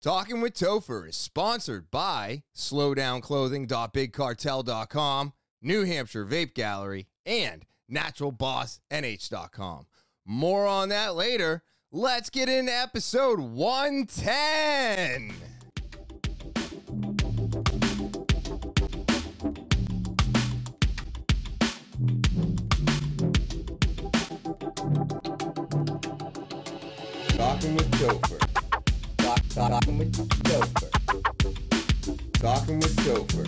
Talking with Topher is sponsored by slowdownclothing.bigcartel.com, New Hampshire Vape Gallery, and naturalbossnh.com. More on that later. Let's get into episode 110. Talking with Topher. Talk, talking with Topher. Talking with Topher.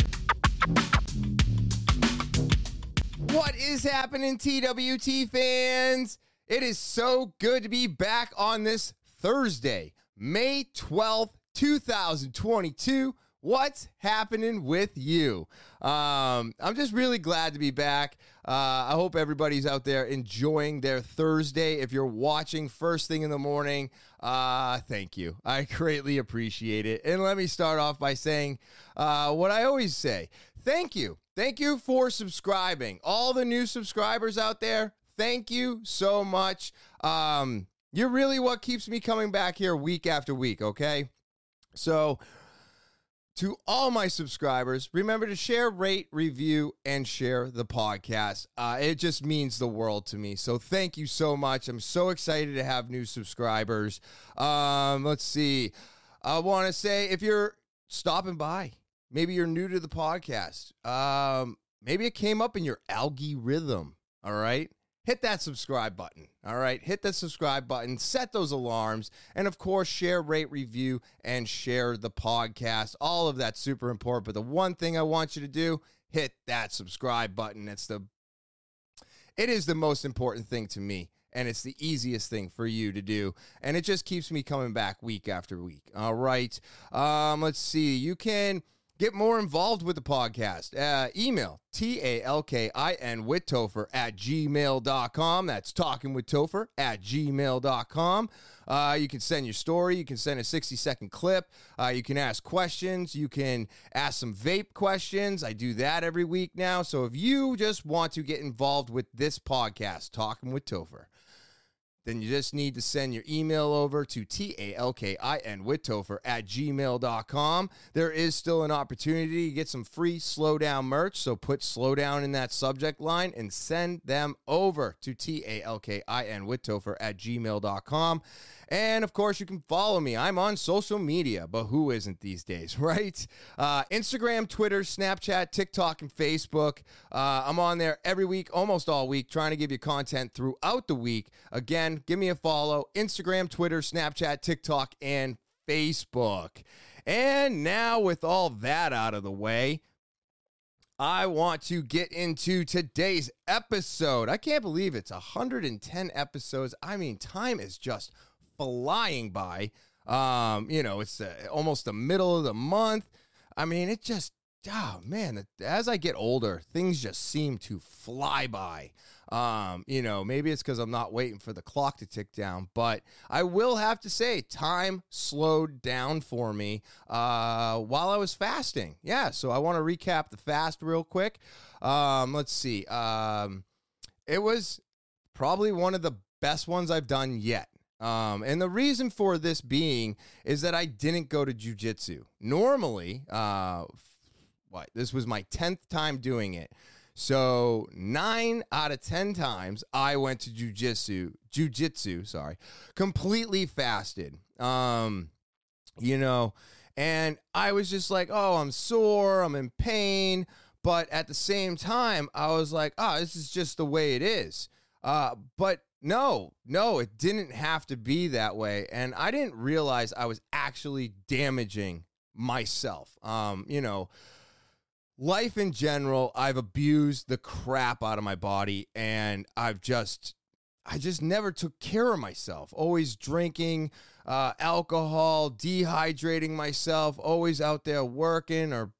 What is happening, TWT fans? It is so good to be back on this Thursday, May 12th, 2022. What's happening with you? Um, I'm just really glad to be back. Uh, I hope everybody's out there enjoying their Thursday. If you're watching first thing in the morning, uh, thank you. I greatly appreciate it. And let me start off by saying uh, what I always say thank you. Thank you for subscribing. All the new subscribers out there, thank you so much. Um, you're really what keeps me coming back here week after week, okay? So, to all my subscribers, remember to share, rate, review, and share the podcast. Uh, it just means the world to me. So thank you so much. I'm so excited to have new subscribers. Um, let's see. I want to say if you're stopping by, maybe you're new to the podcast. Um, maybe it came up in your algorithm. All right hit that subscribe button. All right, hit that subscribe button, set those alarms, and of course, share, rate, review, and share the podcast. All of that's super important. But the one thing I want you to do, hit that subscribe button. It's the it is the most important thing to me. And it's the easiest thing for you to do. And it just keeps me coming back week after week. All right. Um, let's see. You can Get more involved with the podcast. Uh, email T A L K I N with Topher at gmail.com. That's talking with Topher at gmail.com. Uh, you can send your story. You can send a 60 second clip. Uh, you can ask questions. You can ask some vape questions. I do that every week now. So if you just want to get involved with this podcast, Talking with Topher, then you just need to send your email over to T-A-L-K-I-N with Topher at gmail.com. There is still an opportunity to get some free slowdown merch, so put slowdown in that subject line and send them over to T-A-L-K-I-N with Topher at gmail.com. And of course, you can follow me. I'm on social media, but who isn't these days, right? Uh, Instagram, Twitter, Snapchat, TikTok, and Facebook. Uh, I'm on there every week, almost all week, trying to give you content throughout the week. Again, give me a follow Instagram, Twitter, Snapchat, TikTok, and Facebook. And now, with all that out of the way, I want to get into today's episode. I can't believe it's 110 episodes. I mean, time is just flying by. Um, you know, it's uh, almost the middle of the month. I mean, it just, oh man, as I get older, things just seem to fly by. Um, you know, maybe it's because I'm not waiting for the clock to tick down, but I will have to say, time slowed down for me uh, while I was fasting. Yeah, so I want to recap the fast real quick. Um, let's see. Um, it was probably one of the best ones I've done yet. Um, and the reason for this being is that I didn't go to jujitsu. Normally, uh, what this was my tenth time doing it. So nine out of ten times I went to jujitsu, jujitsu, sorry, completely fasted. Um, you know, and I was just like, oh, I'm sore, I'm in pain, but at the same time, I was like, oh, this is just the way it is. Uh, but no, no, it didn't have to be that way. And I didn't realize I was actually damaging myself. Um, you know, life in general, I've abused the crap out of my body and I've just I just never took care of myself. Always drinking uh, alcohol, dehydrating myself, always out there working or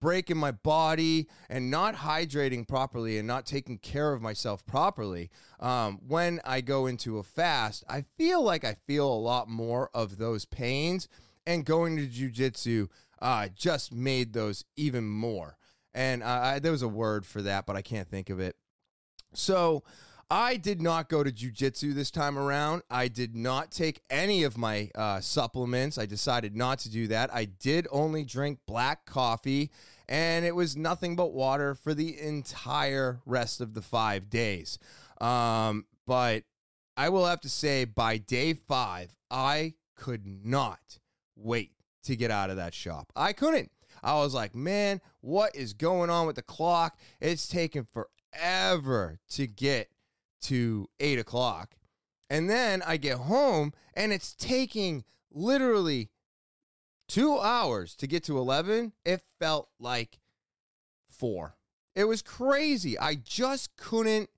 breaking my body and not hydrating properly and not taking care of myself properly, um, when I go into a fast, I feel like I feel a lot more of those pains. And going to jujitsu uh, just made those even more. And uh, I, there was a word for that, but I can't think of it. So I did not go to jujitsu this time around. I did not take any of my uh, supplements. I decided not to do that. I did only drink black coffee, and it was nothing but water for the entire rest of the five days. Um, but I will have to say, by day five, I could not wait to get out of that shop. I couldn't. I was like, man, what is going on with the clock? It's taking forever to get to eight o'clock. And then I get home and it's taking literally two hours to get to 11. It felt like four. It was crazy. I just couldn't.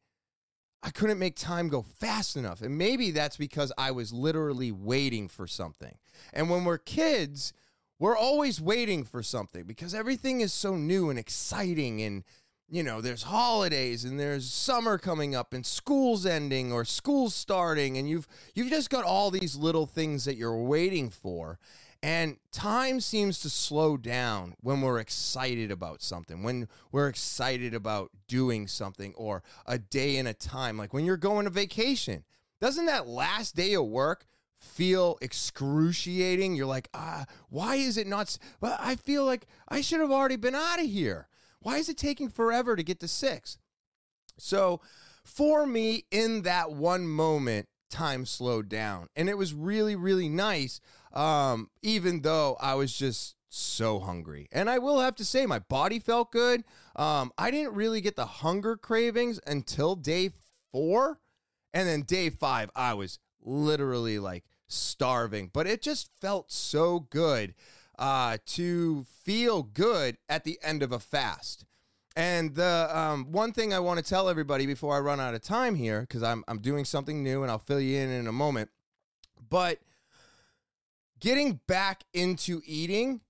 I couldn't make time go fast enough. And maybe that's because I was literally waiting for something. And when we're kids, we're always waiting for something because everything is so new and exciting and you know there's holidays and there's summer coming up and school's ending or school's starting and you've you've just got all these little things that you're waiting for and time seems to slow down when we're excited about something when we're excited about doing something or a day in a time like when you're going to vacation doesn't that last day of work feel excruciating. You're like, ah, why is it not? But I feel like I should have already been out of here. Why is it taking forever to get to six? So for me, in that one moment, time slowed down. And it was really, really nice, um, even though I was just so hungry. And I will have to say, my body felt good. Um, I didn't really get the hunger cravings until day four. And then day five, I was literally like starving, but it just felt so good uh, to feel good at the end of a fast. And the um, one thing I want to tell everybody before I run out of time here, because I'm, I'm doing something new and I'll fill you in in a moment, but getting back into eating,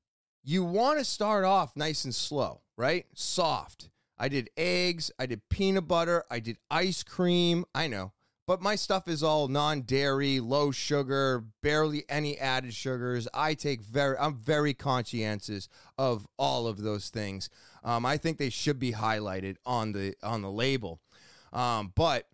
you want to start off nice and slow, right? Soft. I did eggs, I did peanut butter, I did ice cream. I know but my stuff is all non-dairy, low sugar, barely any added sugars. I take very, I'm very conscientious of all of those things. Um, I think they should be highlighted on the on the label. Um, but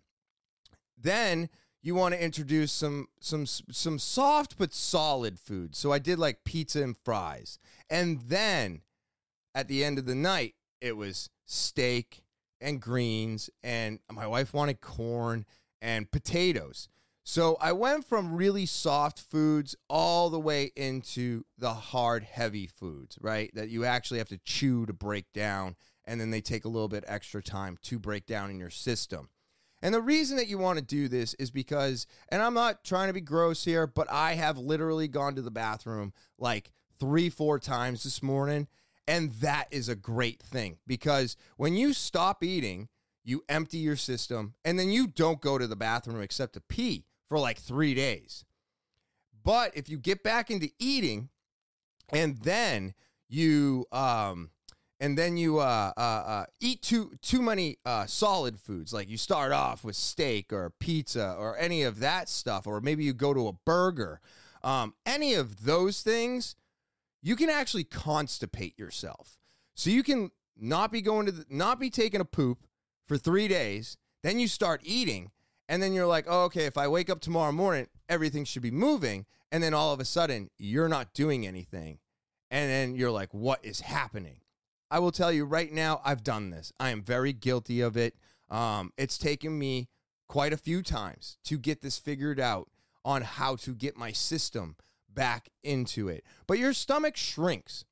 then you want to introduce some some some soft but solid food. So I did like pizza and fries, and then at the end of the night, it was steak and greens, and my wife wanted corn and potatoes. So I went from really soft foods all the way into the hard, heavy foods, right? That you actually have to chew to break down, and then they take a little bit extra time to break down in your system. And the reason that you want to do this is because, and I'm not trying to be gross here, but I have literally gone to the bathroom like three, four times this morning. And that is a great thing because when you stop eating, you empty your system, and then you don't go to the bathroom except to pee for like three days. But if you get back into eating, and then you um, and then you uh, uh, uh, eat too too many uh, solid foods. Like you start off with steak or pizza or any of that stuff, or maybe you go to a burger. Um, any of those things, you can actually constipate yourself. So you can not be going to the, not be taking a poop, for three days. Then you start eating. And then you're like, oh, okay, if I wake up tomorrow morning, everything should be moving. And then all of a sudden, you're not doing anything. And then you're like, what is happening? I will tell you right now, I've done this. I am very guilty of it. Um, it's taken me quite a few times to get this figured out on how to get my system back into it. But your stomach shrinks.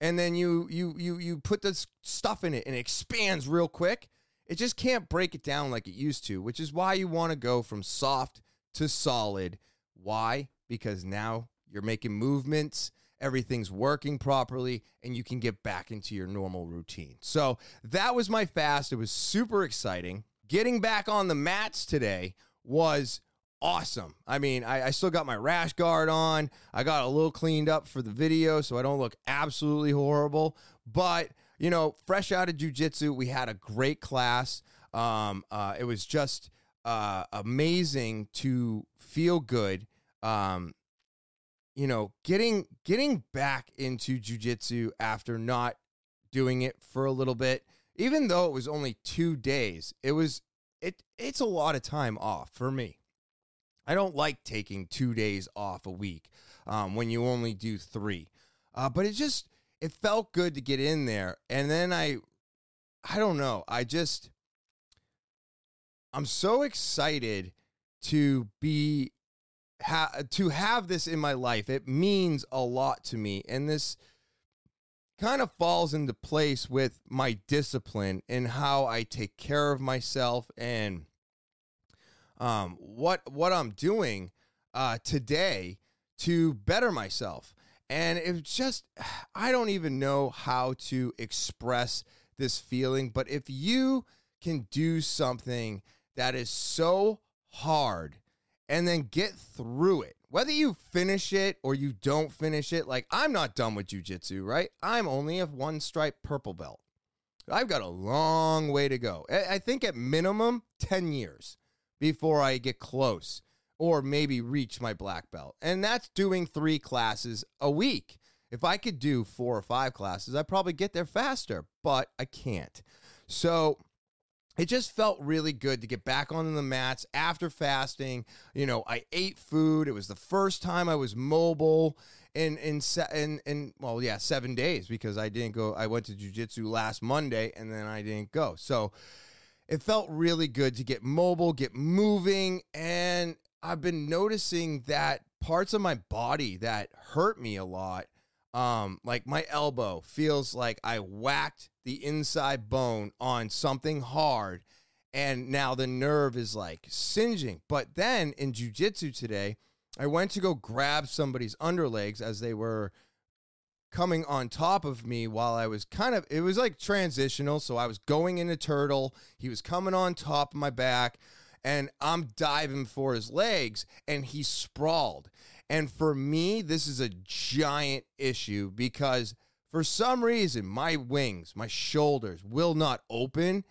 And then you you you you put this stuff in it and it expands real quick it just can't break it down like it used to, which is why you want to go from soft to solid. Why? Because now you're making movements, everything's working properly, and you can get back into your normal routine. So that was my fast. It was super exciting. Getting back on the mats today was awesome. I mean, I, I, still got my rash guard on. I got a little cleaned up for the video so I don't look absolutely horrible. But you know, fresh out of jujitsu, we had a great class. Um, uh, it was just uh, amazing to feel good. Um, you know, getting getting back into jujitsu after not doing it for a little bit, even though it was only two days, it was it it's a lot of time off for me. I don't like taking two days off a week um, when you only do three. Uh, but it just it felt good to get in there, and then I, I don't know, I just I'm so excited to be ha- to have this in my life. It means a lot to me, and this kind of falls into place with my discipline and how I take care of myself and um, what what I'm doing uh, today to better myself. And it's just I don't even know how to express this feeling, but if you can do something that is so hard and then get through it. Whether you finish it or you don't finish it, like I'm not done with jujitsu, right? I'm only a one stripe purple belt. I've got a long way to go. I think at minimum 10 years before I get close or maybe reach my black belt. And that's doing three classes a week. If I could do four or five classes, I'd probably get there faster, but I can't. So it just felt really good to get back on the mats after fasting. You know, I ate food. It was the first time I was mobile in in in, in well, yeah, seven days because I didn't go. I went to jujitsu last Monday and then I didn't go. So it felt really good to get mobile, get moving, and I've been noticing that parts of my body that hurt me a lot um, like my elbow feels like I whacked the inside bone on something hard, and now the nerve is like singeing. But then in jujitsu today, I went to go grab somebody's underlegs as they were coming on top of me while I was kind of, it was like transitional. So I was going into turtle, he was coming on top of my back, and I'm diving for his legs, and he sprawled. And for me, this is a giant issue because for some reason, my wings, my shoulders will not open.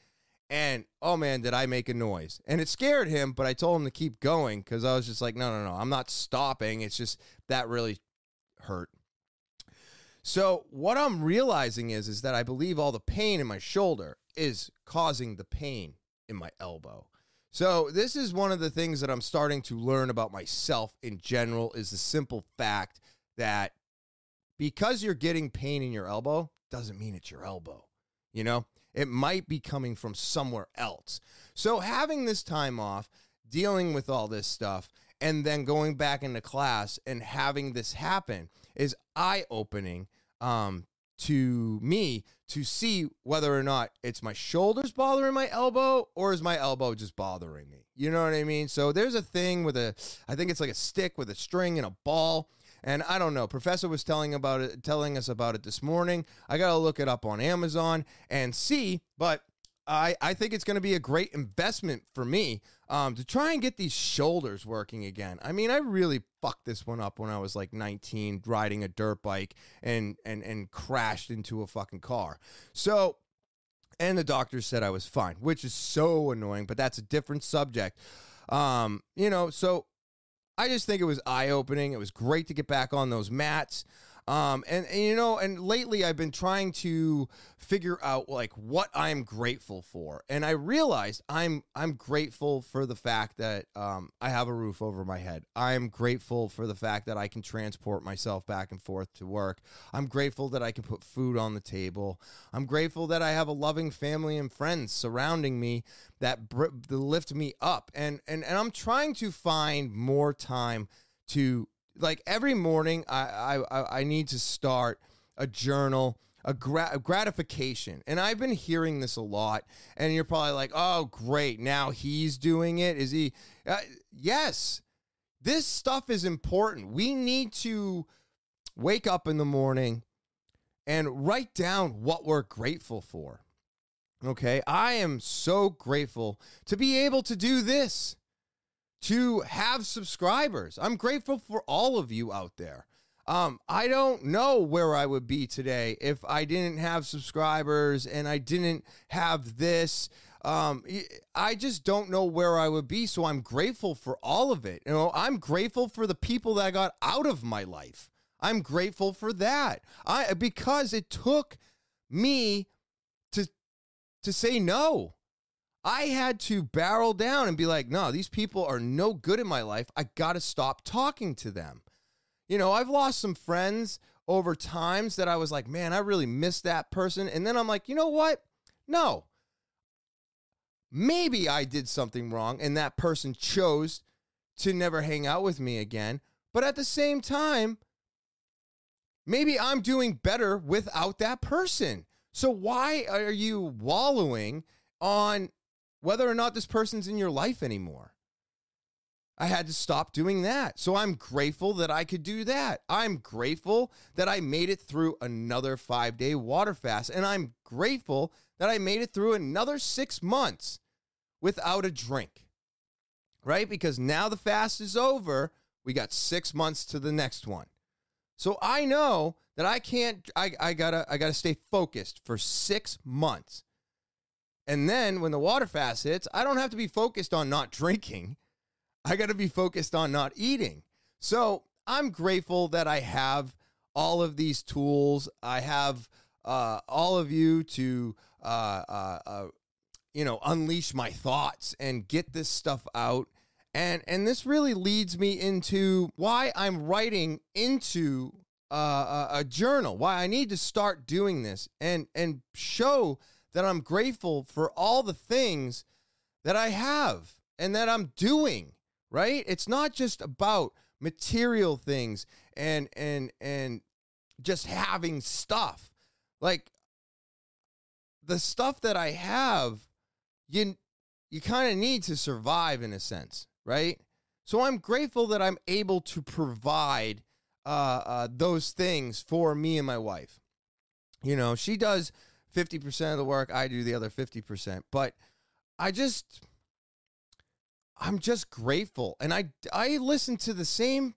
And oh man, did I make a noise? And it scared him, but I told him to keep going because I was just like, no, no, no, I'm not stopping. It's just that really hurt. So what I'm realizing is, is that I believe all the pain in my shoulder is causing the pain in my elbow. So this is one of the things that I'm starting to learn about myself in general is the simple fact that because you're getting pain in your elbow doesn't mean it's your elbow. You know, it might be coming from somewhere else. So having this time off, dealing with all this stuff, and then going back into class and having this happen is eye opening um, to me to see whether or not it's my shoulders bothering my elbow or is my elbow just bothering me. You know what I mean? So there's a thing with a I think it's like a stick with a string and a ball and I don't know. Professor was telling about it telling us about it this morning. I got to look it up on Amazon and see, but I, I think it's going to be a great investment for me um, to try and get these shoulders working again. I mean, I really fucked this one up when I was like 19, riding a dirt bike and and and crashed into a fucking car. So, and the doctor said I was fine, which is so annoying. But that's a different subject. Um, you know, so I just think it was eye opening. It was great to get back on those mats. Um, and, and, you know, and lately I've been trying to figure out like what I'm grateful for, and I realized I'm I'm grateful for the fact that um, I have a roof over my head. I'm grateful for the fact that I can transport myself back and forth to work. I'm grateful that I can put food on the table. I'm grateful that I have a loving family and friends surrounding me that br- lift me up, and and and I'm trying to find more time to like every morning I, I I need to start a journal, a, gra- a gratification. And I've been hearing this a lot. And you're probably like, oh, great. Now he's doing it. Is he? Uh, yes. This stuff is important. We need to wake up in the morning and write down what we're grateful for. Okay. I am so grateful to be able to do this to have subscribers. I'm grateful for all of you out there. Um, I don't know where I would be today if I didn't have subscribers and I didn't have this. Um, I just don't know where I would be. So I'm grateful for all of it. You know, I'm grateful for the people that I got out of my life. I'm grateful for that. I because it took me to to say no. I had to barrel down and be like, no, these people are no good in my life. I got to stop talking to them. You know, I've lost some friends over times that I was like, man, I really miss that person. And then I'm like, you know what? No. Maybe I did something wrong and that person chose to never hang out with me again. But at the same time, maybe I'm doing better without that person. So why are you wallowing on whether or not this person's in your life anymore? I had to stop doing that. So I'm grateful that I could do that. I'm grateful that I made it through another five day water fast. And I'm grateful that I made it through another six months without a drink, right? Because now the fast is over. We got six months to the next one. So I know that I can't, I, I gotta, I gotta stay focused for six months. And then when the water fast hits, I don't have to be focused on not drinking. I got to be focused on not eating. So I'm grateful that I have all of these tools. I have uh, all of you to, uh, uh, uh, you know, unleash my thoughts and get this stuff out. And and this really leads me into why I'm writing into uh, a, a journal. Why I need to start doing this and and show that I'm grateful for all the things that I have and that I'm doing right? It's not just about material things and and and just having stuff. Like the stuff that I have, you you kind of need to survive in a sense, right? So I'm grateful that I'm able to provide uh, uh, those things for me and my wife. You know, she does 50% of the work, I do the other 50%. But I just I'm just grateful. And I I listen to the same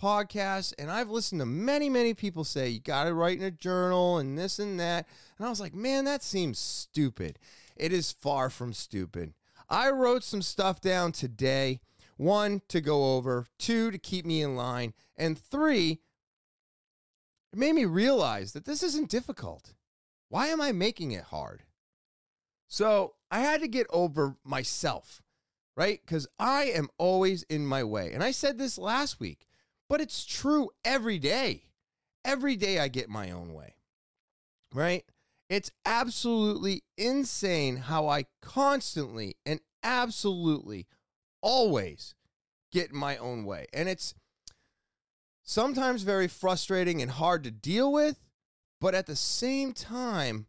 podcast and I've listened to many, many people say you got to write in a journal and this and that. And I was like, man, that seems stupid. It is far from stupid. I wrote some stuff down today. One, to go over, two, to keep me in line, and three, it made me realize that this isn't difficult. Why am I making it hard? So I had to get over myself right? Because I am always in my way. And I said this last week, but it's true every day. Every day I get my own way, right? It's absolutely insane how I constantly and absolutely always get my own way. And it's sometimes very frustrating and hard to deal with, but at the same time,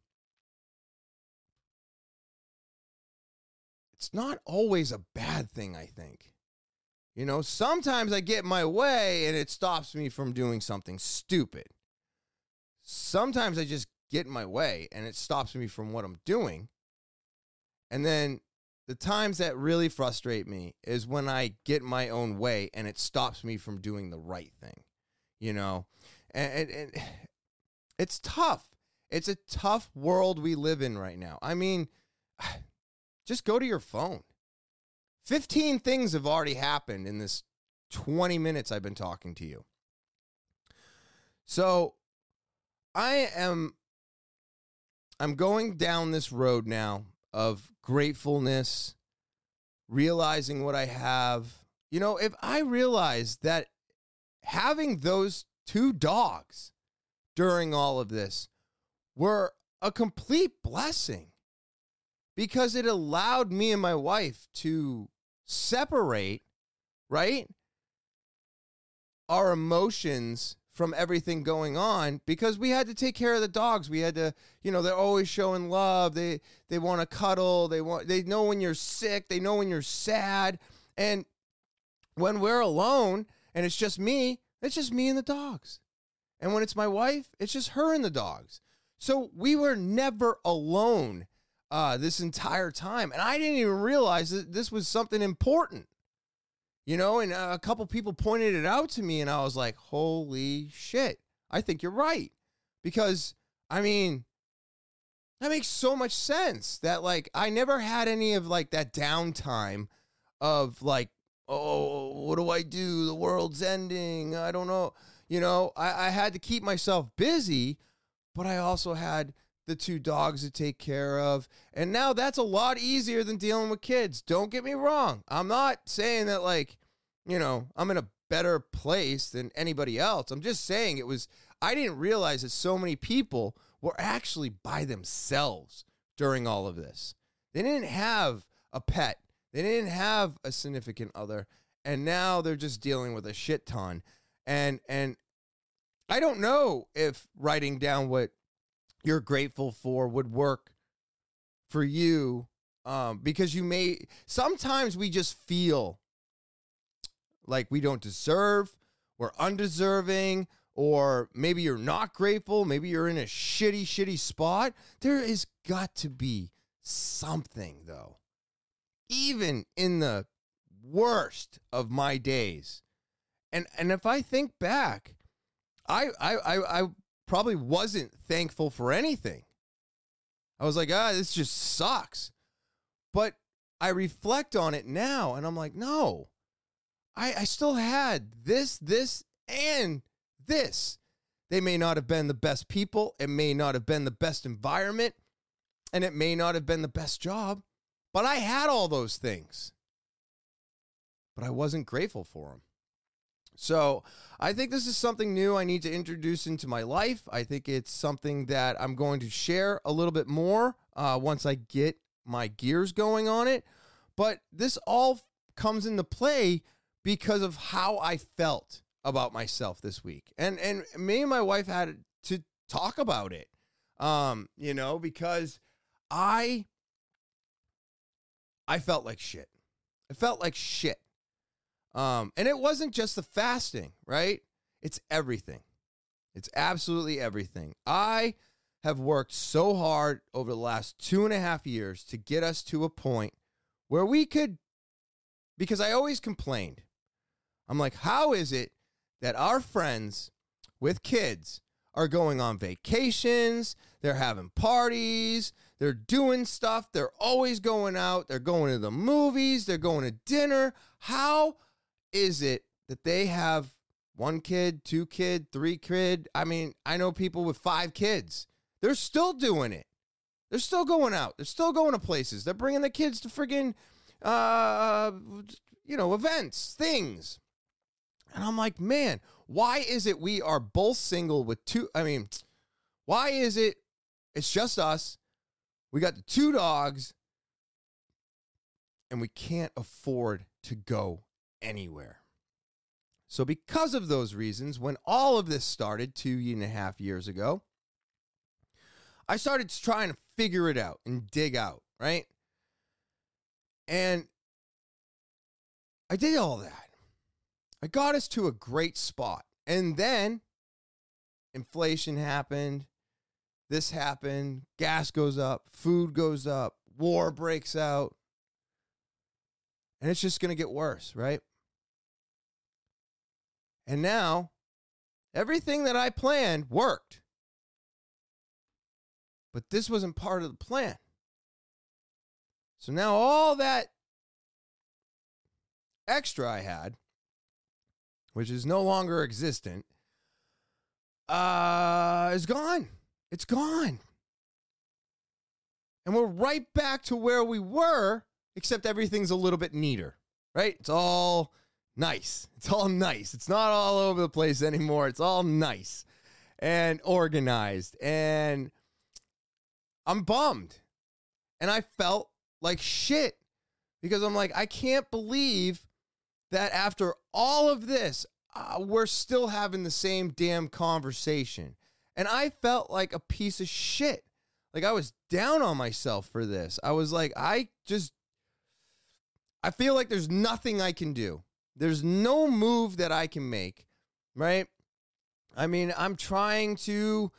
it's not always a bad thing, I think. You know, sometimes I get my way and it stops me from doing something stupid. Sometimes I just get my way and it stops me from what I'm doing. And then the times that really frustrate me is when I get my own way and it stops me from doing the right thing. You know, and, and, and it's tough. It's a tough world we live in right now. I mean, just go to your phone. 15 things have already happened in this 20 minutes I've been talking to you. So I am I'm going down this road now of gratefulness, realizing what I have. You know, if I realize that having those two dogs during all of this were a complete blessing because it allowed me and my wife to separate, right? Our emotions from everything going on because we had to take care of the dogs. We had to, you know, they're always showing love. They they want to cuddle. They want they know when you're sick. They know when you're sad. And when we're alone and it's just me, it's just me and the dogs. And when it's my wife, it's just her and the dogs. So we were never alone uh, this entire time. And I didn't even realize that this was something important, you know. And a couple people pointed it out to me, and I was like, holy shit, I think you're right. Because, I mean, that makes so much sense that, like, I never had any of like that downtime of like, oh, what do I do? The world's ending. I don't know. You know, I, I had to keep myself busy, but I also had the two dogs to take care of. And now that's a lot easier than dealing with kids. Don't get me wrong. I'm not saying that, like, you know, I'm in a better place than anybody else. I'm just saying it was, I didn't realize that so many people were actually by themselves during all of this. They didn't have a pet, they didn't have a significant other. And now they're just dealing with a shit ton. And, and, I don't know if writing down what you're grateful for would work for you um, because you may sometimes we just feel like we don't deserve we're undeserving or maybe you're not grateful maybe you're in a shitty shitty spot. There has got to be something though. Even in the worst of my days and and if i think back i i i, I probably wasn't thankful for anything. I was like, ah, this just sucks. But I reflect on it now and I'm like, no, I, I still had this, this, and this. They may not have been the best people. It may not have been the best environment. And it may not have been the best job. But I had all those things. But I wasn't grateful for them. So I think this is something new I need to introduce into my life. I think it's something that I'm going to share a little bit more uh, once I get my gears going on it. But this all comes into play because of how I felt about myself this week. And and me and my wife had to talk about it. Um, you know, because I I felt like shit. I felt like shit. Um, and it wasn't just the fasting, right? It's everything. It's absolutely everything. I have worked so hard over the last two and a half years to get us to a point where we could, because I always complained. I'm like, how is it that our friends with kids are going on vacations, they're having parties, they're doing stuff, they're always going out, they're going to the movies, they're going to dinner. How is it that they have one kid, two kid, three kid? I mean, I know people with five kids. They're still doing it. They're still going out. They're still going to places. They're bringing the kids to friggin', uh, you know, events, things. And I'm like, man, why is it we are both single with two? I mean, why is it it's just us? We got the two dogs and we can't afford to go anywhere. So, because of those reasons, when all of this started two and a half years ago, I started trying to figure it out and dig out, right? And I did all that. I got us to a great spot. And then inflation happened. This happened. Gas goes up. Food goes up. War breaks out. And it's just going to get worse, right? And now everything that I planned worked. But this wasn't part of the plan. So now all that extra I had, which is no longer existent, uh, is gone. It's gone. And we're right back to where we were, except everything's a little bit neater, right? It's all nice. It's all nice. It's not all over the place anymore. It's all nice and organized. And I'm bummed. And I felt like shit because I'm like, I can't believe that after all of this, uh, we're still having the same damn conversation. And I felt like a piece of shit. Like I was down on myself for this. I was like, I just, I feel like there's nothing I can do. There's no move that I can make, right? I mean, I'm trying to.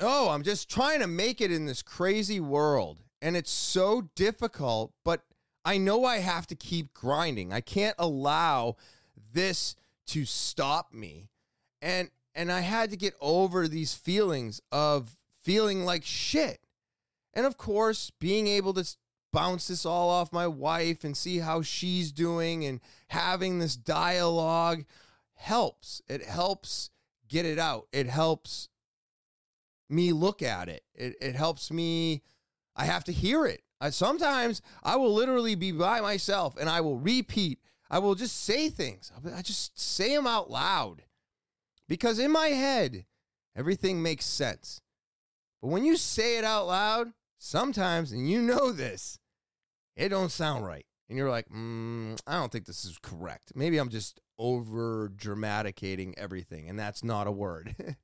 Oh, I'm just trying to make it in this crazy world. And it's so difficult, but I know I have to keep grinding. I can't allow this to stop me. And and I had to get over these feelings of feeling like shit. And of course, being able to bounce this all off my wife and see how she's doing and having this dialogue helps. It helps get it out. It helps me look at it. It, it helps me. I have to hear it. I, sometimes I will literally be by myself and I will repeat. I will just say things. I just say them out loud because in my head, everything makes sense. But when you say it out loud, sometimes, and you know this, it don't sound right. And you're like, mm, I don't think this is correct. Maybe I'm just over dramaticating everything, and that's not a word.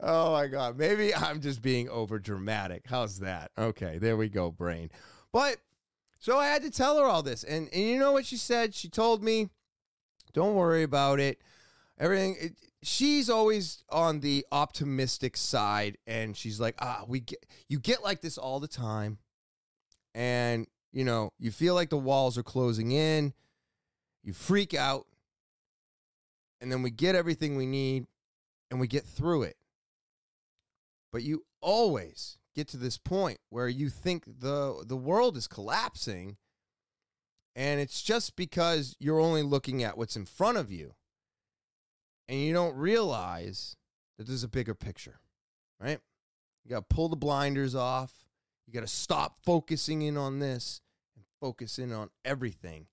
oh my God. Maybe I'm just being over dramatic. How's that? Okay, there we go, brain. But so I had to tell her all this. And, and you know what she said? She told me, don't worry about it. Everything, it, she's always on the optimistic side. And she's like, ah, we get, you get like this all the time. And, you know, you feel like the walls are closing in. You freak out. And then we get everything we need and we get through it. But you always get to this point where you think the the world is collapsing and it's just because you're only looking at what's in front of you and you don't realize that there's a bigger picture, right? You got to pull the blinders off. You got to stop focusing in on this and focus in on everything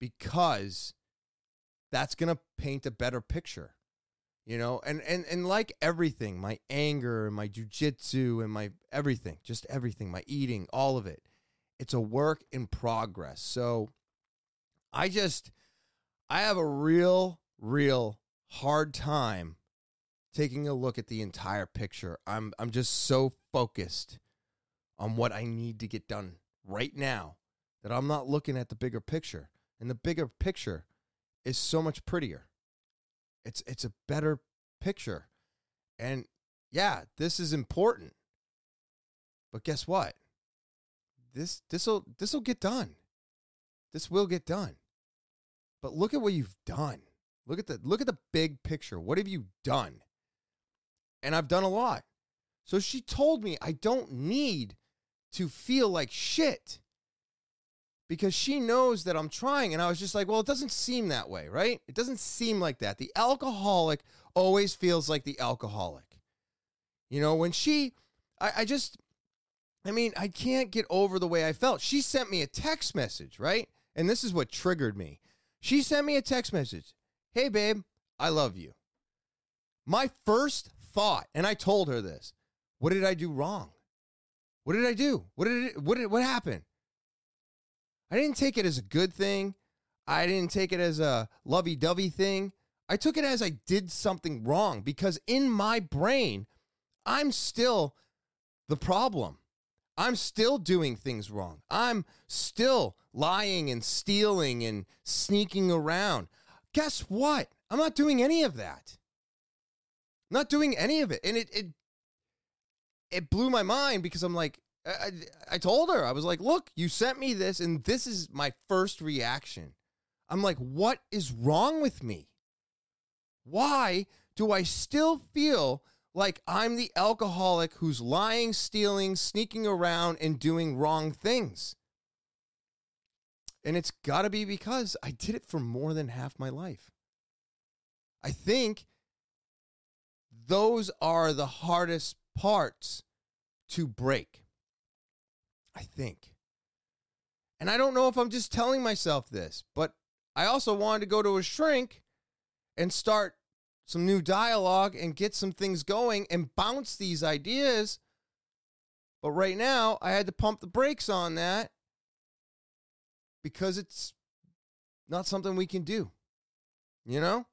because that's going to paint a better picture you know and and and like everything my anger and my jujitsu and my everything just everything my eating all of it it's a work in progress so i just i have a real real hard time taking a look at the entire picture i'm i'm just so focused on what i need to get done right now that i'm not looking at the bigger picture and the bigger picture is so much prettier it's it's a better picture. And yeah, this is important. But guess what? This this'll this'll get done. This will get done. But look at what you've done. Look at the look at the big picture. What have you done? And I've done a lot. So she told me I don't need to feel like shit because she knows that I'm trying. And I was just like, well, it doesn't seem that way, right? It doesn't seem like that. The alcoholic always feels like the alcoholic. You know, when she, I, I just, I mean, I can't get over the way I felt. She sent me a text message, right? And this is what triggered me. She sent me a text message Hey, babe, I love you. My first thought, and I told her this what did I do wrong? What did I do? What did it, what did, what happened? I didn't take it as a good thing. I didn't take it as a lovey dovey thing. I took it as I did something wrong because in my brain, I'm still the problem. I'm still doing things wrong. I'm still lying and stealing and sneaking around. Guess what? I'm not doing any of that. I'm not doing any of it. And it it it blew my mind because I'm like, I, I told her, I was like, look, you sent me this, and this is my first reaction. I'm like, what is wrong with me? Why do I still feel like I'm the alcoholic who's lying, stealing, sneaking around, and doing wrong things? And it's got to be because I did it for more than half my life. I think those are the hardest parts to break. I think. And I don't know if I'm just telling myself this, but I also wanted to go to a shrink and start some new dialogue and get some things going and bounce these ideas. But right now, I had to pump the brakes on that because it's not something we can do. You know?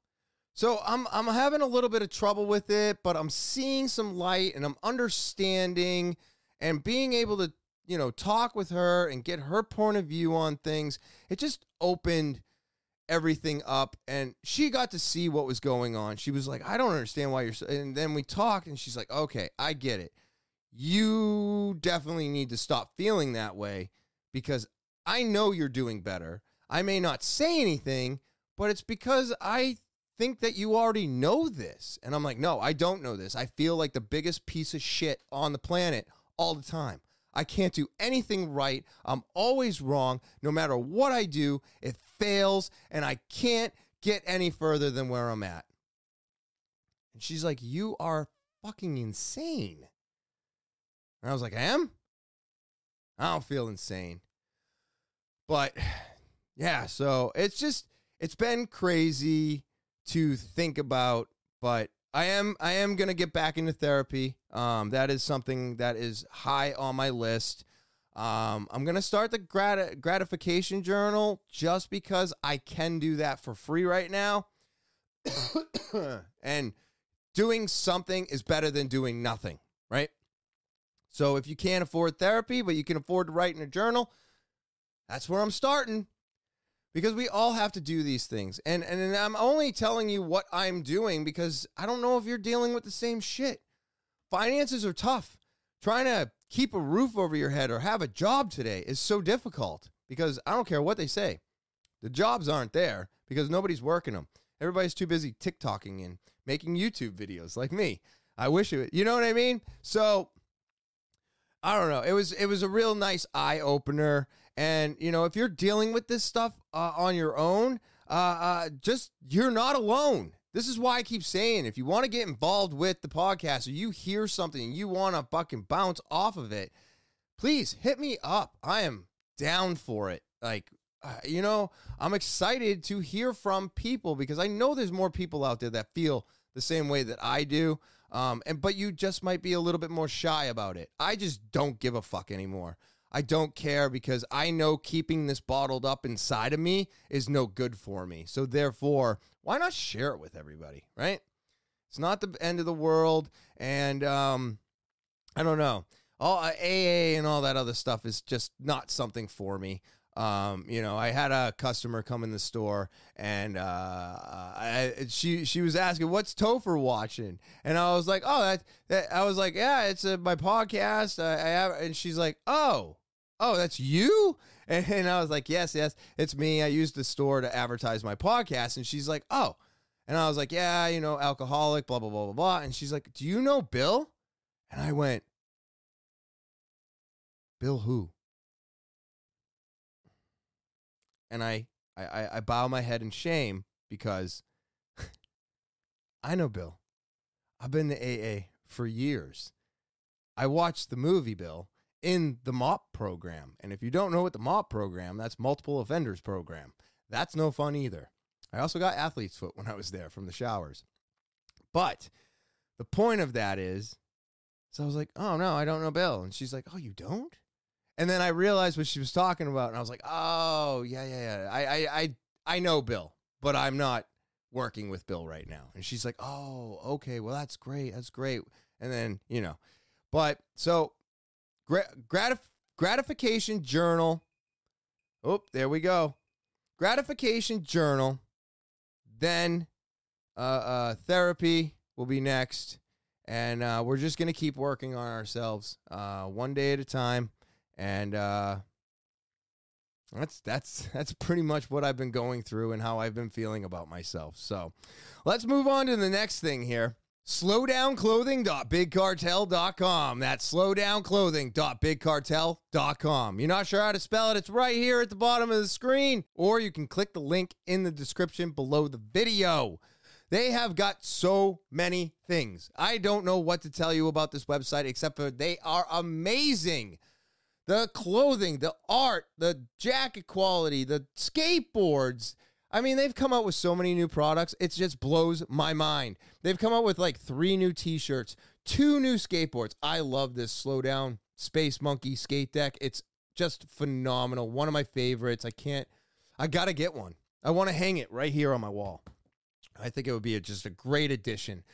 So I'm I'm having a little bit of trouble with it, but I'm seeing some light and I'm understanding and being able to you know, talk with her and get her point of view on things. It just opened everything up and she got to see what was going on. She was like, I don't understand why you're so, and then we talked and she's like, okay, I get it. You definitely need to stop feeling that way because I know you're doing better. I may not say anything, but it's because I think that you already know this. And I'm like, no, I don't know this. I feel like the biggest piece of shit on the planet all the time. I can't do anything right. I'm always wrong. No matter what I do, it fails, and I can't get any further than where I'm at. And she's like, You are fucking insane. And I was like, I am? I don't feel insane. But yeah, so it's just it's been crazy to think about, but I am I am gonna get back into therapy. Um, that is something that is high on my list. Um, I'm gonna start the grat- gratification journal just because I can do that for free right now, and doing something is better than doing nothing, right? So if you can't afford therapy, but you can afford to write in a journal, that's where I'm starting because we all have to do these things. And and I'm only telling you what I'm doing because I don't know if you're dealing with the same shit. Finances are tough. Trying to keep a roof over your head or have a job today is so difficult because I don't care what they say. The jobs aren't there because nobody's working them. Everybody's too busy TikToking and making YouTube videos like me. I wish it, you know what I mean? So I don't know. It was it was a real nice eye opener and you know, if you're dealing with this stuff uh, on your own, uh, uh, just you're not alone. This is why I keep saying if you want to get involved with the podcast or you hear something and you want to fucking bounce off of it, please hit me up. I am down for it. Like, uh, you know, I'm excited to hear from people because I know there's more people out there that feel the same way that I do. Um, and but you just might be a little bit more shy about it. I just don't give a fuck anymore. I don't care because I know keeping this bottled up inside of me is no good for me. So therefore, why not share it with everybody, right? It's not the end of the world, and um, I don't know. All uh, AA and all that other stuff is just not something for me. Um, you know, I had a customer come in the store and uh, I, she she was asking, "What's Topher watching?" And I was like, "Oh, that, that I was like, yeah, it's a, my podcast. I, I have," and she's like, "Oh, oh, that's you? And, I was like, yes, yes, it's me. I used the store to advertise my podcast. And she's like, oh. And I was like, yeah, you know, alcoholic, blah, blah, blah, blah, blah. And she's like, do you know Bill? And I went, Bill who? And I, I, I bow my head in shame because I know Bill. I've been to AA for years. I watched the movie Bill in the MOP program. And if you don't know what the MOP program, that's multiple offenders program. That's no fun either. I also got athlete's foot when I was there from the showers. But the point of that is, so I was like, oh no, I don't know Bill. And she's like, oh, you don't? And then I realized what she was talking about, and I was like, oh yeah, yeah, yeah. I I I, I know Bill, but I'm not working with Bill right now. And she's like, oh, okay, well that's great, that's great. And then you know, but so gratif- gratification journal. Oh, there we go. Gratification journal. Then uh, uh, therapy will be next. And uh, we're just going to keep working on ourselves uh, one day at a time. And uh, that's that's that's pretty much what I've been going through and how I've been feeling about myself. So let's move on to the next thing here slowdownclothing.bigcartel.com. That's slowdownclothing.bigcartel.com. You're not sure how to spell it? It's right here at the bottom of the screen, or you can click the link in the description below the video. They have got so many things. I don't know what to tell you about this website except for they are amazing. The clothing, the art, the jacket quality, the skateboards, I mean, they've come out with so many new products. It just blows my mind. They've come out with like three new t-shirts, two new skateboards. I love this slow down Space Monkey skate deck. It's just phenomenal. One of my favorites. I can't I got to get one. I want to hang it right here on my wall. I think it would be a, just a great addition.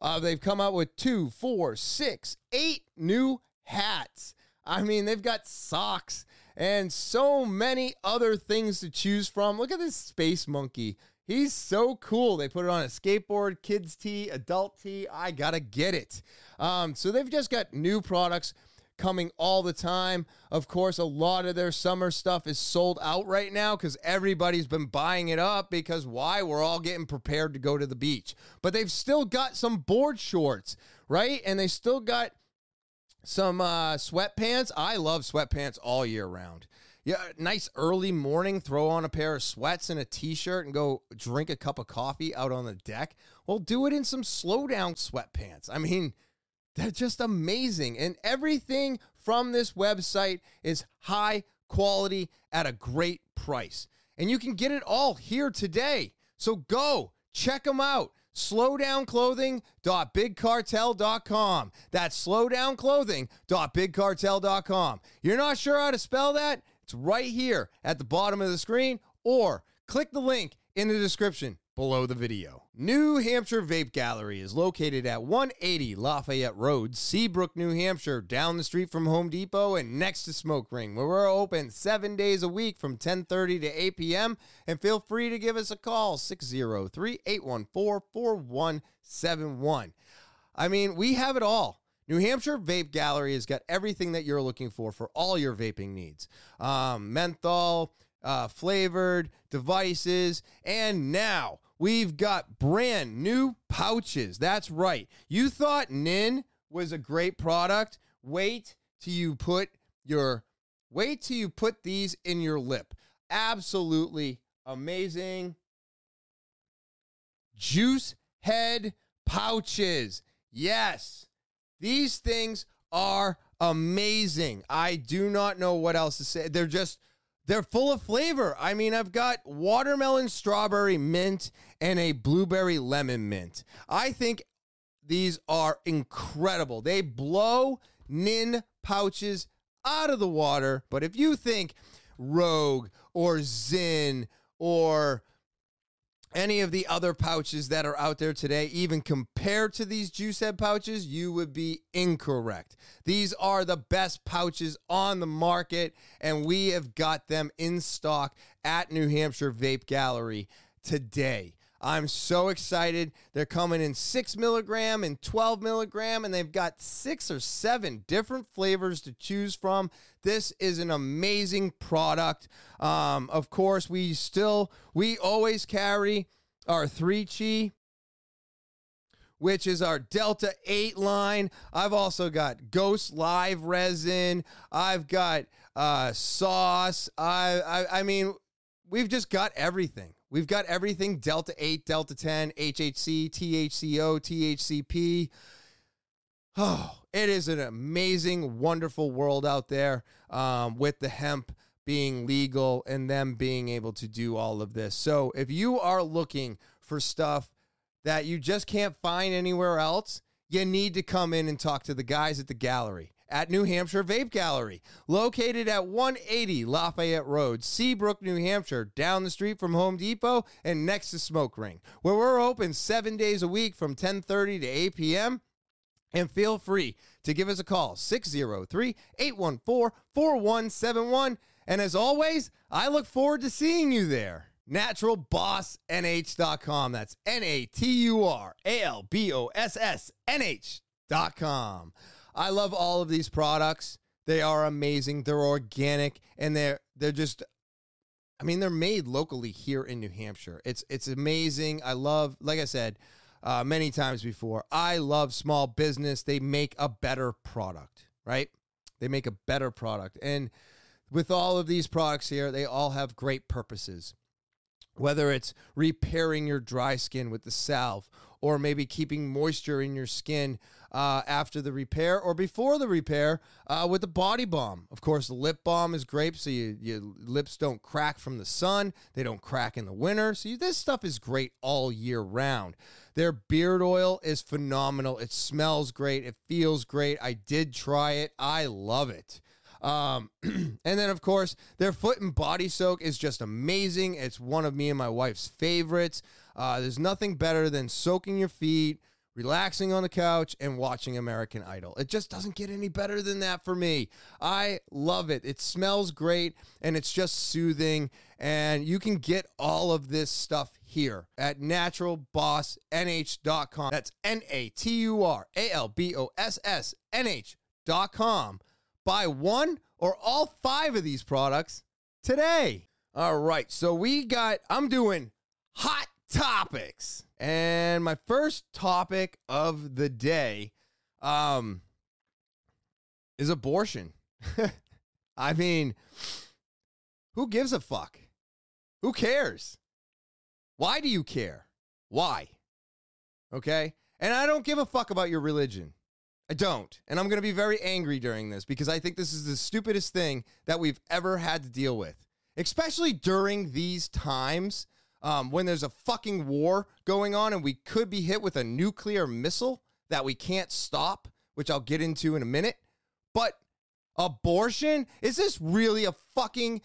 Uh, they've come out with two, four, six, eight new hats. I mean, they've got socks and so many other things to choose from. Look at this space monkey. He's so cool. They put it on a skateboard, kids tee, adult tee. I gotta get it. Um, so they've just got new products coming all the time. Of course, a lot of their summer stuff is sold out right now because everybody's been buying it up because why? We're all getting prepared to go to the beach. But they've still got some board shorts, right? And they still got some uh, sweatpants. I love sweatpants all year round. yeah, nice early morning, throw on a pair of sweats and a t-shirt and go drink a cup of coffee out on the deck. Well, do it in some slow down sweatpants. I mean, they're just amazing. And everything from this website is high quality at a great price. And you can get it all here today. So go check them out. Slowdownclothing.bigcartel.com. That's slowdownclothing.bigcartel.com. You're not sure how to spell that? It's right here at the bottom of the screen, or click the link in the description below the video. New Hampshire Vape Gallery is located at 180 Lafayette Road, Seabrook, New Hampshire, down the street from Home Depot and next to Smoke Ring, where we're open 7 days a week from 10:30 to 8 p.m. and feel free to give us a call 603-814-4171. I mean, we have it all. New Hampshire Vape Gallery has got everything that you're looking for for all your vaping needs. Um, menthol, uh, flavored devices, and now we've got brand new pouches. That's right. You thought Nin was a great product. Wait till you put your wait till you put these in your lip. Absolutely amazing. Juice head pouches. Yes. These things are amazing. I do not know what else to say. They're just they're full of flavor. I mean, I've got watermelon, strawberry, mint, and a blueberry lemon mint. I think these are incredible. They blow Nin pouches out of the water. But if you think Rogue or Zyn or any of the other pouches that are out there today, even compared to these juice head pouches, you would be incorrect. These are the best pouches on the market, and we have got them in stock at New Hampshire Vape Gallery today. I'm so excited. They're coming in six milligram and 12 milligram, and they've got six or seven different flavors to choose from. This is an amazing product. Um, of course, we still, we always carry our 3Chi which is our Delta 8 line. I've also got Ghost Live resin. I've got uh, sauce. I, I, I mean, we've just got everything. We've got everything Delta 8, Delta 10, HHC, THCO, THCP. Oh, it is an amazing, wonderful world out there um, with the hemp being legal and them being able to do all of this. So if you are looking for stuff that you just can't find anywhere else, you need to come in and talk to the guys at the gallery at New Hampshire Vape Gallery, located at 180 Lafayette Road, Seabrook, New Hampshire, down the street from Home Depot and next to Smoke Ring, where we're open seven days a week from 10:30 to 8 p.m. And feel free to give us a call, 603 814 4171. And as always, I look forward to seeing you there. NaturalBossNH.com. That's N A T U R A L B O S S N H.com. I love all of these products. They are amazing. They're organic and they're they're just I mean they're made locally here in New Hampshire. It's it's amazing. I love like I said uh, many times before. I love small business. They make a better product, right? They make a better product. And with all of these products here, they all have great purposes. Whether it's repairing your dry skin with the salve or maybe keeping moisture in your skin uh, after the repair or before the repair uh, with the body balm. Of course, the lip balm is great so you, your lips don't crack from the sun, they don't crack in the winter. So you, this stuff is great all year round. Their beard oil is phenomenal. It smells great. It feels great. I did try it. I love it. Um, and then, of course, their foot and body soak is just amazing. It's one of me and my wife's favorites. Uh, there's nothing better than soaking your feet, relaxing on the couch, and watching American Idol. It just doesn't get any better than that for me. I love it. It smells great and it's just soothing. And you can get all of this stuff here at naturalbossnh.com. That's N A T U R A L B O S S N H.com. Buy one or all five of these products today. All right. So we got, I'm doing hot topics. And my first topic of the day um, is abortion. I mean, Who gives a fuck? Who cares? Why do you care? Why? Okay? And I don't give a fuck about your religion. I don't. And I'm going to be very angry during this because I think this is the stupidest thing that we've ever had to deal with, especially during these times um, when there's a fucking war going on and we could be hit with a nuclear missile that we can't stop, which I'll get into in a minute. But abortion? Is this really a fucking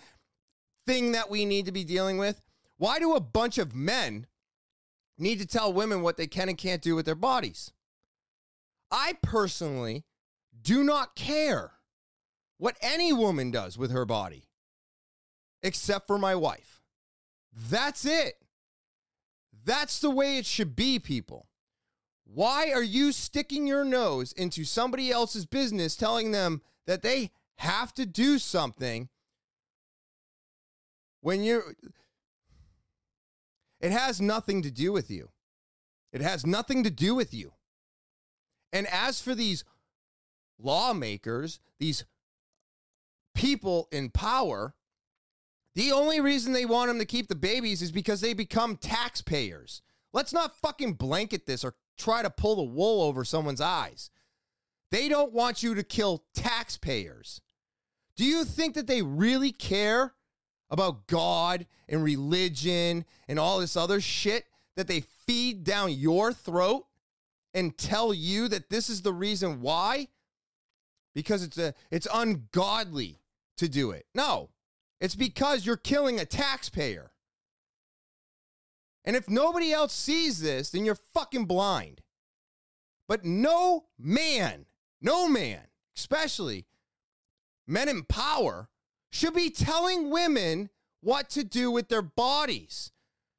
thing that we need to be dealing with? Why do a bunch of men need to tell women what they can and can't do with their bodies? I personally do not care what any woman does with her body, except for my wife. That's it. That's the way it should be, people. Why are you sticking your nose into somebody else's business, telling them that they have to do something when you're. It has nothing to do with you. It has nothing to do with you. And as for these lawmakers, these people in power, the only reason they want them to keep the babies is because they become taxpayers. Let's not fucking blanket this or try to pull the wool over someone's eyes. They don't want you to kill taxpayers. Do you think that they really care about God and religion and all this other shit that they feed down your throat and tell you that this is the reason why because it's a it's ungodly to do it. No. It's because you're killing a taxpayer. And if nobody else sees this, then you're fucking blind. But no man, no man, especially men in power, should be telling women what to do with their bodies.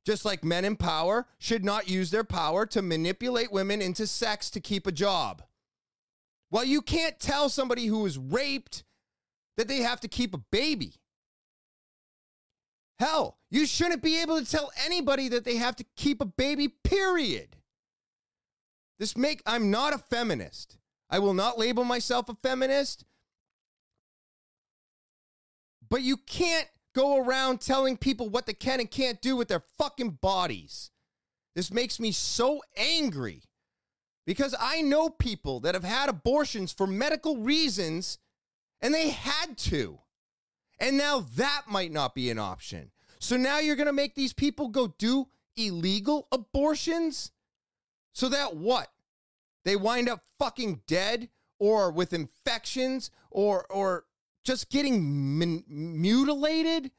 Just like men in power should not use their power to manipulate women into sex to keep a job. Well, you can't tell somebody who was raped that they have to keep a baby. Hell, you shouldn't be able to tell anybody that they have to keep a baby, period. This make I'm not a feminist. I will not label myself a feminist. But you can't go around telling people what they can and can't do with their fucking bodies. This makes me so angry because I know people that have had abortions for medical reasons and they had to. And now that might not be an option. So now you're going to make these people go do illegal abortions? So that what? They wind up fucking dead or with infections or or just getting min- mutilated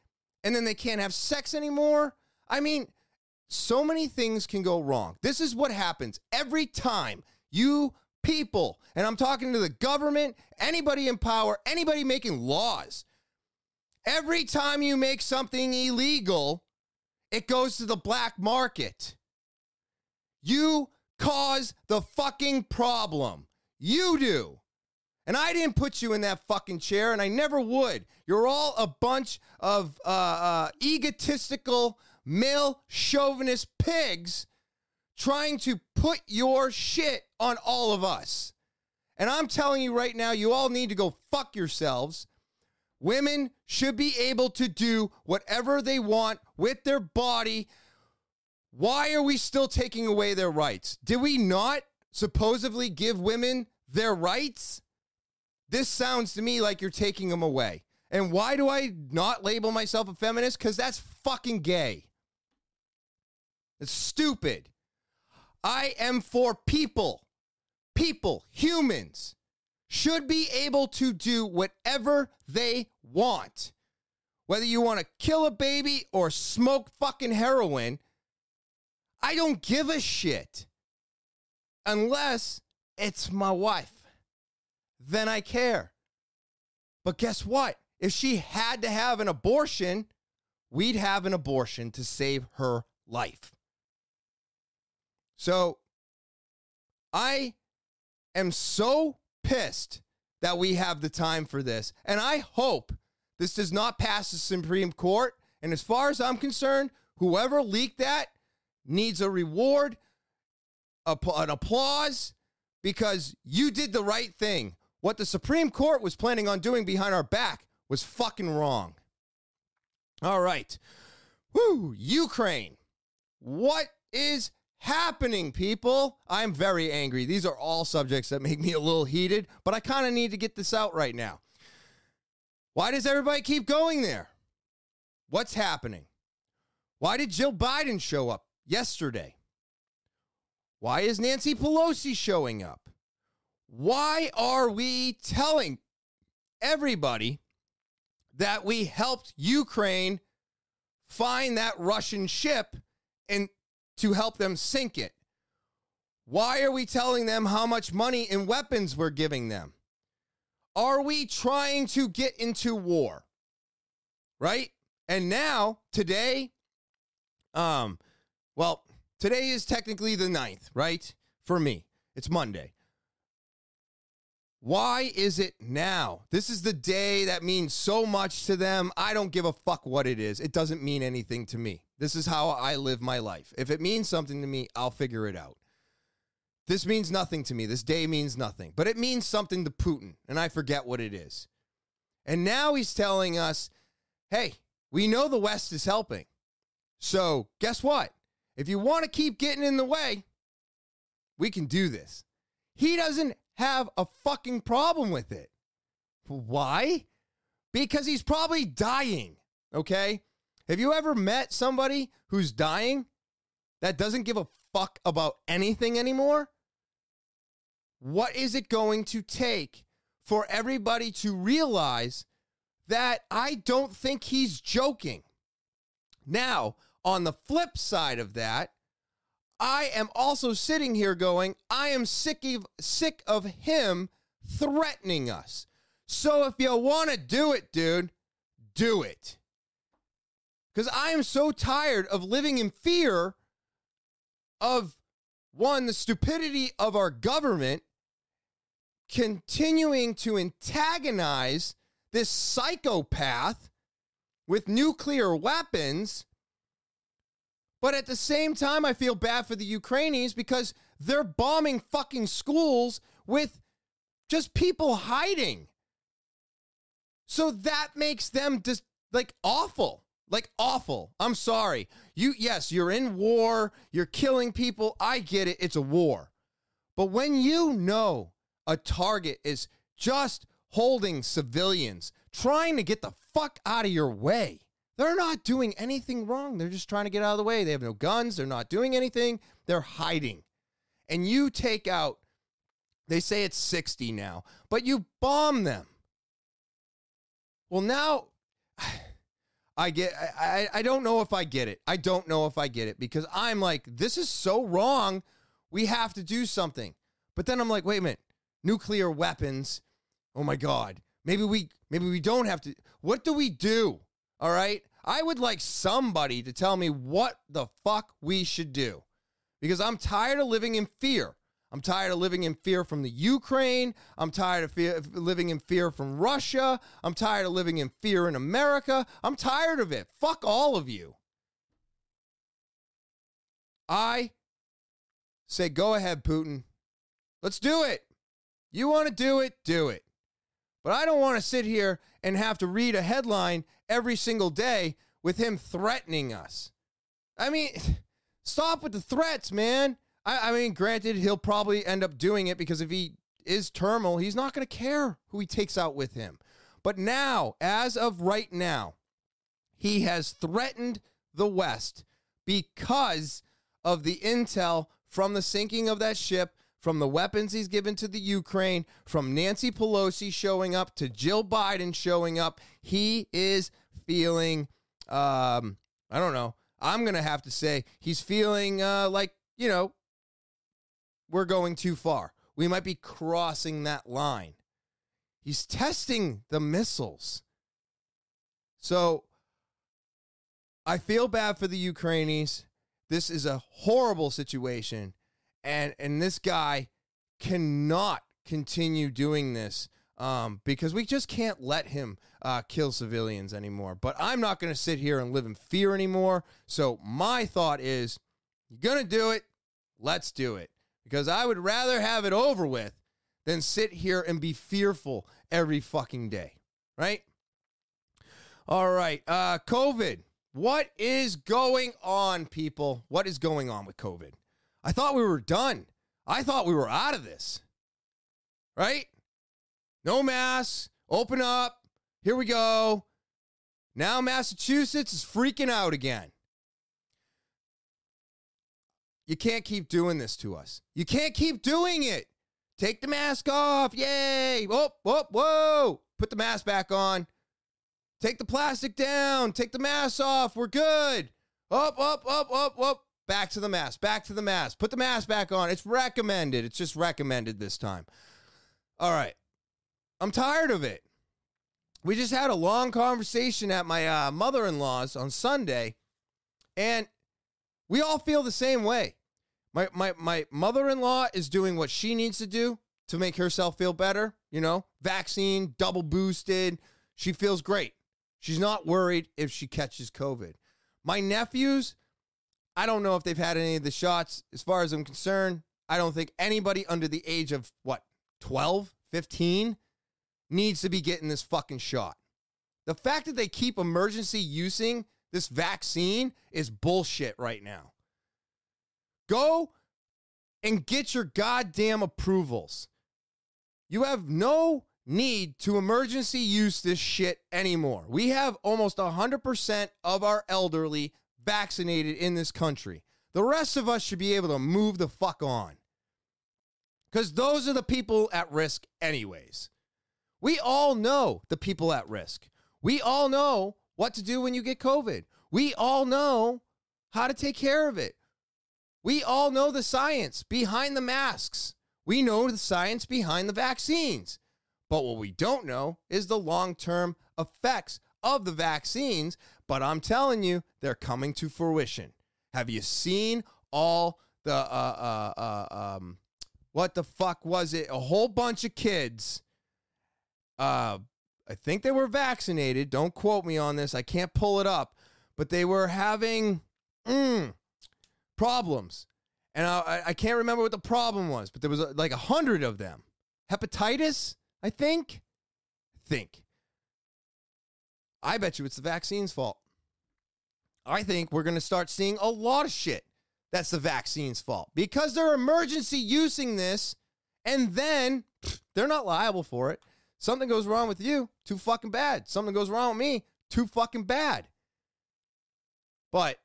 and then they can't have sex anymore. I mean, so many things can go wrong. This is what happens every time you people, and I'm talking to the government, anybody in power, anybody making laws. Every time you make something illegal, it goes to the black market. You cause the fucking problem. You do. And I didn't put you in that fucking chair, and I never would. You're all a bunch of uh, uh, egotistical, male chauvinist pigs trying to put your shit on all of us. And I'm telling you right now, you all need to go fuck yourselves. Women should be able to do whatever they want with their body. Why are we still taking away their rights? Did we not supposedly give women their rights? This sounds to me like you're taking them away. And why do I not label myself a feminist? Because that's fucking gay. It's stupid. I am for people. People, humans, should be able to do whatever they want. Whether you want to kill a baby or smoke fucking heroin, I don't give a shit. Unless it's my wife then I care. But guess what? If she had to have an abortion, we'd have an abortion to save her life. So I am so pissed that we have the time for this. And I hope this does not pass the Supreme Court. And as far as I'm concerned, whoever leaked that needs a reward, a, an applause, because you did the right thing. What the Supreme Court was planning on doing behind our back was fucking wrong. All right. Woo, Ukraine. What is happening, people? I'm very angry. These are all subjects that make me a little heated, but I kind of need to get this out right now. Why does everybody keep going there? What's happening? Why did Jill Biden show up yesterday? Why is Nancy Pelosi showing up? Why are we telling everybody that we helped Ukraine find that Russian ship and to help them sink it? Why are we telling them how much money and weapons we're giving them? Are we trying to get into war? Right? And now, today, um, well, today is technically the 9th, right? For me, it's Monday. Why is it now? This is the day that means so much to them. I don't give a fuck what it is. It doesn't mean anything to me. This is how I live my life. If it means something to me, I'll figure it out. This means nothing to me. This day means nothing, but it means something to Putin, and I forget what it is. And now he's telling us, hey, we know the West is helping. So guess what? If you want to keep getting in the way, we can do this. He doesn't have a fucking problem with it. Why? Because he's probably dying. Okay. Have you ever met somebody who's dying that doesn't give a fuck about anything anymore? What is it going to take for everybody to realize that I don't think he's joking? Now, on the flip side of that, I am also sitting here going, I am sick of, sick of him threatening us. So if you want to do it, dude, do it. Because I am so tired of living in fear of one, the stupidity of our government continuing to antagonize this psychopath with nuclear weapons but at the same time, I feel bad for the Ukrainians because they're bombing fucking schools with just people hiding. So that makes them just like awful. Like awful. I'm sorry. You yes, you're in war, you're killing people. I get it. It's a war. But when you know a target is just holding civilians, trying to get the fuck out of your way, they're not doing anything wrong. They're just trying to get out of the way. They have no guns. They're not doing anything. They're hiding. And you take out, they say it's 60 now, but you bomb them. Well, now I get, I, I don't know if I get it. I don't know if I get it because I'm like, this is so wrong. We have to do something. But then I'm like, wait a minute, nuclear weapons. Oh my God. Maybe we, maybe we don't have to. What do we do? All right. I would like somebody to tell me what the fuck we should do because I'm tired of living in fear. I'm tired of living in fear from the Ukraine. I'm tired of fear, living in fear from Russia. I'm tired of living in fear in America. I'm tired of it. Fuck all of you. I say, go ahead, Putin. Let's do it. You want to do it? Do it. But I don't want to sit here and have to read a headline every single day with him threatening us. I mean, stop with the threats, man. I, I mean, granted, he'll probably end up doing it because if he is terminal, he's not going to care who he takes out with him. But now, as of right now, he has threatened the West because of the intel from the sinking of that ship, from the weapons he's given to the Ukraine, from Nancy Pelosi showing up to Jill Biden showing up. He is feeling, um, I don't know. I'm going to have to say he's feeling uh, like, you know, we're going too far. We might be crossing that line. He's testing the missiles. So I feel bad for the Ukrainians. This is a horrible situation. And and this guy cannot continue doing this um, because we just can't let him uh, kill civilians anymore. But I'm not going to sit here and live in fear anymore. So my thought is, you're going to do it. Let's do it because I would rather have it over with than sit here and be fearful every fucking day. Right? All right. Uh, COVID. What is going on, people? What is going on with COVID? I thought we were done. I thought we were out of this. Right? No masks. Open up. Here we go. Now Massachusetts is freaking out again. You can't keep doing this to us. You can't keep doing it. Take the mask off. Yay. Whoa, whoa, whoa. Put the mask back on. Take the plastic down. Take the mask off. We're good. Up, up, up, up, up. Back to the mask. Back to the mask. Put the mask back on. It's recommended. It's just recommended this time. All right. I'm tired of it. We just had a long conversation at my uh, mother in law's on Sunday, and we all feel the same way. My, my, my mother in law is doing what she needs to do to make herself feel better. You know, vaccine, double boosted. She feels great. She's not worried if she catches COVID. My nephews, I don't know if they've had any of the shots. As far as I'm concerned, I don't think anybody under the age of what, 12, 15 needs to be getting this fucking shot. The fact that they keep emergency using this vaccine is bullshit right now. Go and get your goddamn approvals. You have no need to emergency use this shit anymore. We have almost 100% of our elderly vaccinated in this country. The rest of us should be able to move the fuck on. Because those are the people at risk, anyways. We all know the people at risk. We all know what to do when you get COVID. We all know how to take care of it. We all know the science behind the masks. We know the science behind the vaccines. But what we don't know is the long term effects of the vaccines. But I'm telling you, they're coming to fruition. Have you seen all the, uh, uh, uh, um, what the fuck was it? A whole bunch of kids. Uh, I think they were vaccinated. Don't quote me on this. I can't pull it up. But they were having mm, problems. And I, I can't remember what the problem was, but there was uh, like a hundred of them. Hepatitis? I think. Think. I bet you it's the vaccine's fault. I think we're going to start seeing a lot of shit that's the vaccine's fault because they're emergency using this and then they're not liable for it. Something goes wrong with you, too fucking bad. Something goes wrong with me, too fucking bad. But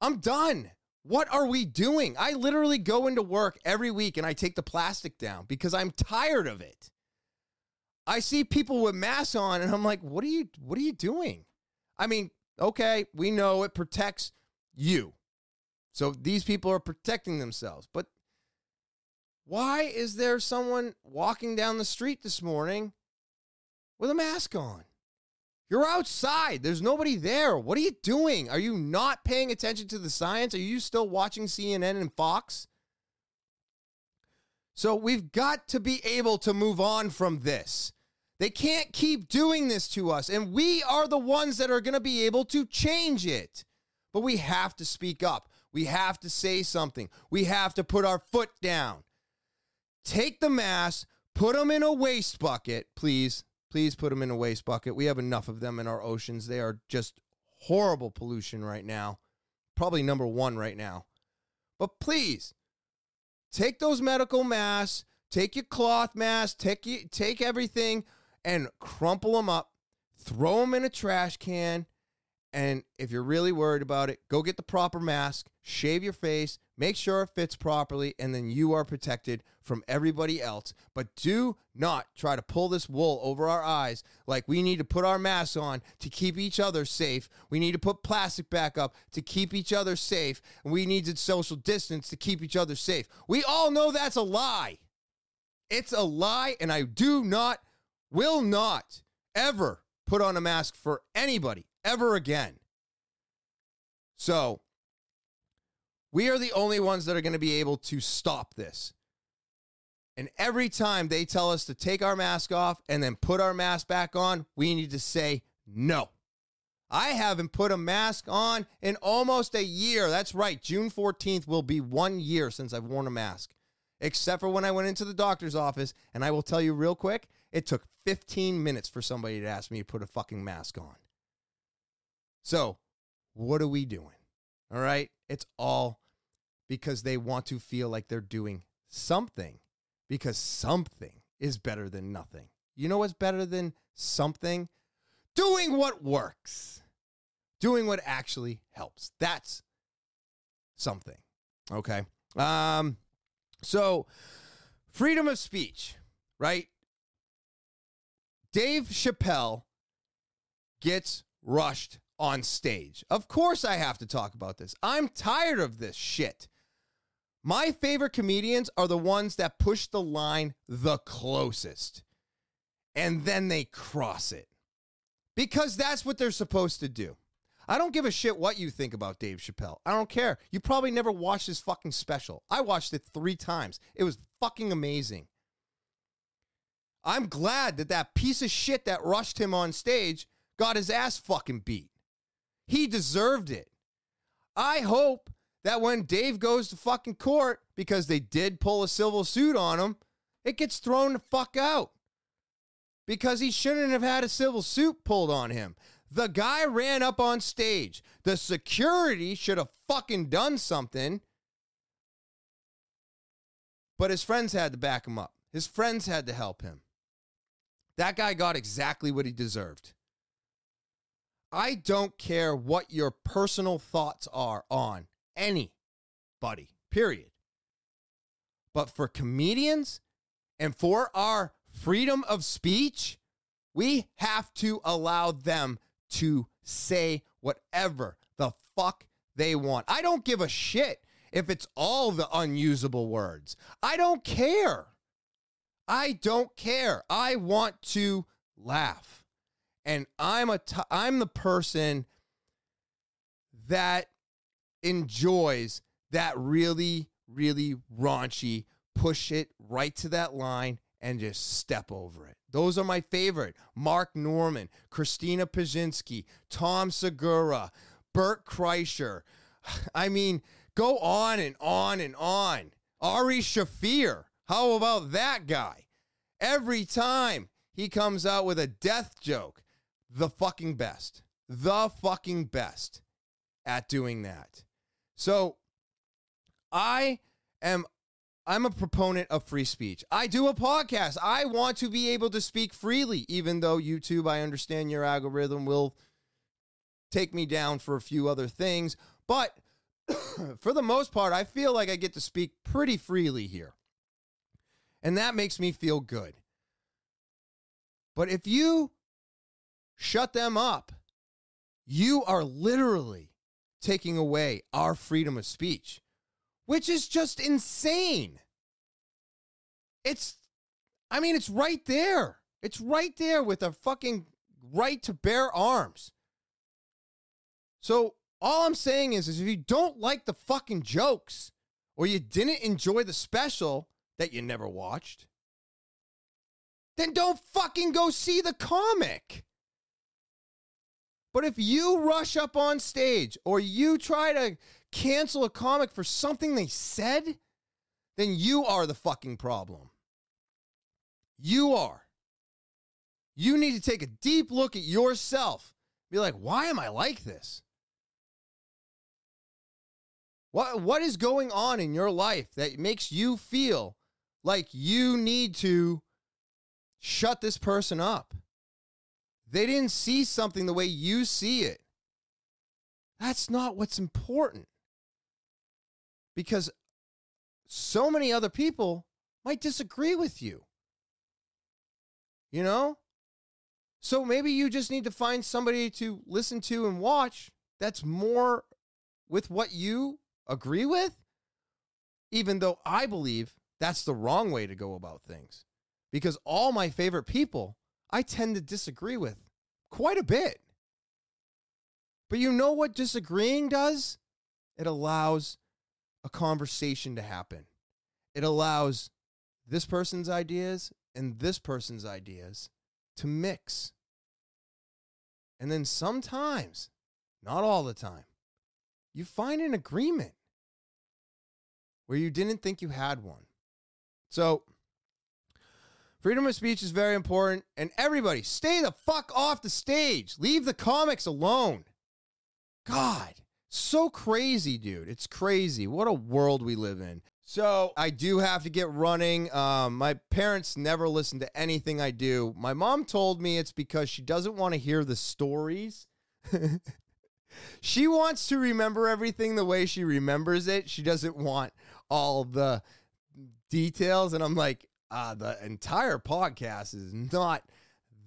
I'm done. What are we doing? I literally go into work every week and I take the plastic down because I'm tired of it. I see people with masks on and I'm like, "What are you what are you doing?" I mean, okay, we know it protects you. So these people are protecting themselves. But why is there someone walking down the street this morning with a mask on? You're outside. There's nobody there. What are you doing? Are you not paying attention to the science? Are you still watching CNN and Fox? So we've got to be able to move on from this. They can't keep doing this to us, and we are the ones that are going to be able to change it. But we have to speak up. We have to say something. We have to put our foot down. Take the mask, put them in a waste bucket, please. Please put them in a waste bucket. We have enough of them in our oceans. They are just horrible pollution right now. Probably number one right now. But please take those medical masks, take your cloth masks, take, take everything and crumple them up, throw them in a trash can, and if you're really worried about it, go get the proper mask, shave your face, make sure it fits properly, and then you are protected from everybody else. But do not try to pull this wool over our eyes like we need to put our masks on to keep each other safe. We need to put plastic back up to keep each other safe. We need to social distance to keep each other safe. We all know that's a lie. It's a lie, and I do not, will not ever put on a mask for anybody ever again. So, we are the only ones that are going to be able to stop this. And every time they tell us to take our mask off and then put our mask back on, we need to say no. I haven't put a mask on in almost a year. That's right. June 14th will be one year since I've worn a mask, except for when I went into the doctor's office. And I will tell you real quick It took 15 minutes for somebody to ask me to put a fucking mask on. So, what are we doing? All right? It's all because they want to feel like they're doing something because something is better than nothing. You know what's better than something? Doing what works, doing what actually helps. That's something. Okay. Um, so, freedom of speech, right? Dave Chappelle gets rushed on stage. Of course, I have to talk about this. I'm tired of this shit. My favorite comedians are the ones that push the line the closest and then they cross it because that's what they're supposed to do. I don't give a shit what you think about Dave Chappelle. I don't care. You probably never watched his fucking special. I watched it three times. It was fucking amazing. I'm glad that that piece of shit that rushed him on stage got his ass fucking beat. He deserved it. I hope that when Dave goes to fucking court because they did pull a civil suit on him, it gets thrown the fuck out because he shouldn't have had a civil suit pulled on him. The guy ran up on stage. The security should have fucking done something. But his friends had to back him up. His friends had to help him. That guy got exactly what he deserved. I don't care what your personal thoughts are on anybody, period. But for comedians and for our freedom of speech, we have to allow them to say whatever the fuck they want. I don't give a shit if it's all the unusable words. I don't care. I don't care. I want to laugh. And I'm a t- I'm the person that enjoys that really really raunchy push it right to that line and just step over it. Those are my favorite. Mark Normand, Christina Pazsitzky, Tom Segura, Bert Kreischer. I mean, go on and on and on. Ari Shaffir. How about that guy? Every time he comes out with a death joke, the fucking best. The fucking best at doing that. So I am I'm a proponent of free speech. I do a podcast. I want to be able to speak freely, even though YouTube, I understand your algorithm will take me down for a few other things. But for the most part, I feel like I get to speak pretty freely here. And that makes me feel good. But if you shut them up, you are literally taking away our freedom of speech which is just insane. It's, I mean, it's right there. It's right there with a fucking right to bear arms. So all I'm saying is, is if you don't like the fucking jokes or you didn't enjoy the special that you never watched, then don't fucking go see the comic. But if you rush up on stage or you try to cancel a comic for something they said, then you are the fucking problem. You are. You need to take a deep look at yourself. Be like, why am I like this? What, what is going on in your life that makes you feel like you need to shut this person up? They didn't see something the way you see it. That's not what's important because so many other people might disagree with you. You know? So maybe you just need to find somebody to listen to and watch that's more with what you agree with, even though I believe that's the wrong way to go about things. Because all my favorite people, I tend to disagree with quite a bit. But you know what disagreeing does? It allows a conversation to happen. It allows this person's ideas and this person's ideas to mix. And then sometimes, not all the time, you find an agreement where you didn't think you had one. So, Freedom of speech is very important. And everybody, stay the fuck off the stage. Leave the comics alone. God, so crazy, dude. It's crazy. What a world we live in. So I do have to get running. Um, my parents never listen to anything I do. My mom told me it's because she doesn't want to hear the stories. she wants to remember everything the way she remembers it. She doesn't want all the details. And I'm like, uh, the entire podcast is not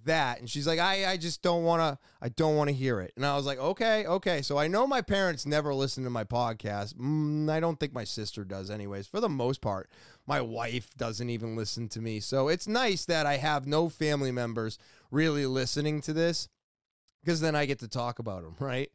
that. And she's like, I, I just don't want to, I don't want to hear it. And I was like, okay, okay. So I know my parents never listen to my podcast. Mm, I don't think my sister does, anyways, for the most part. My wife doesn't even listen to me. So it's nice that I have no family members really listening to this because then I get to talk about them, right?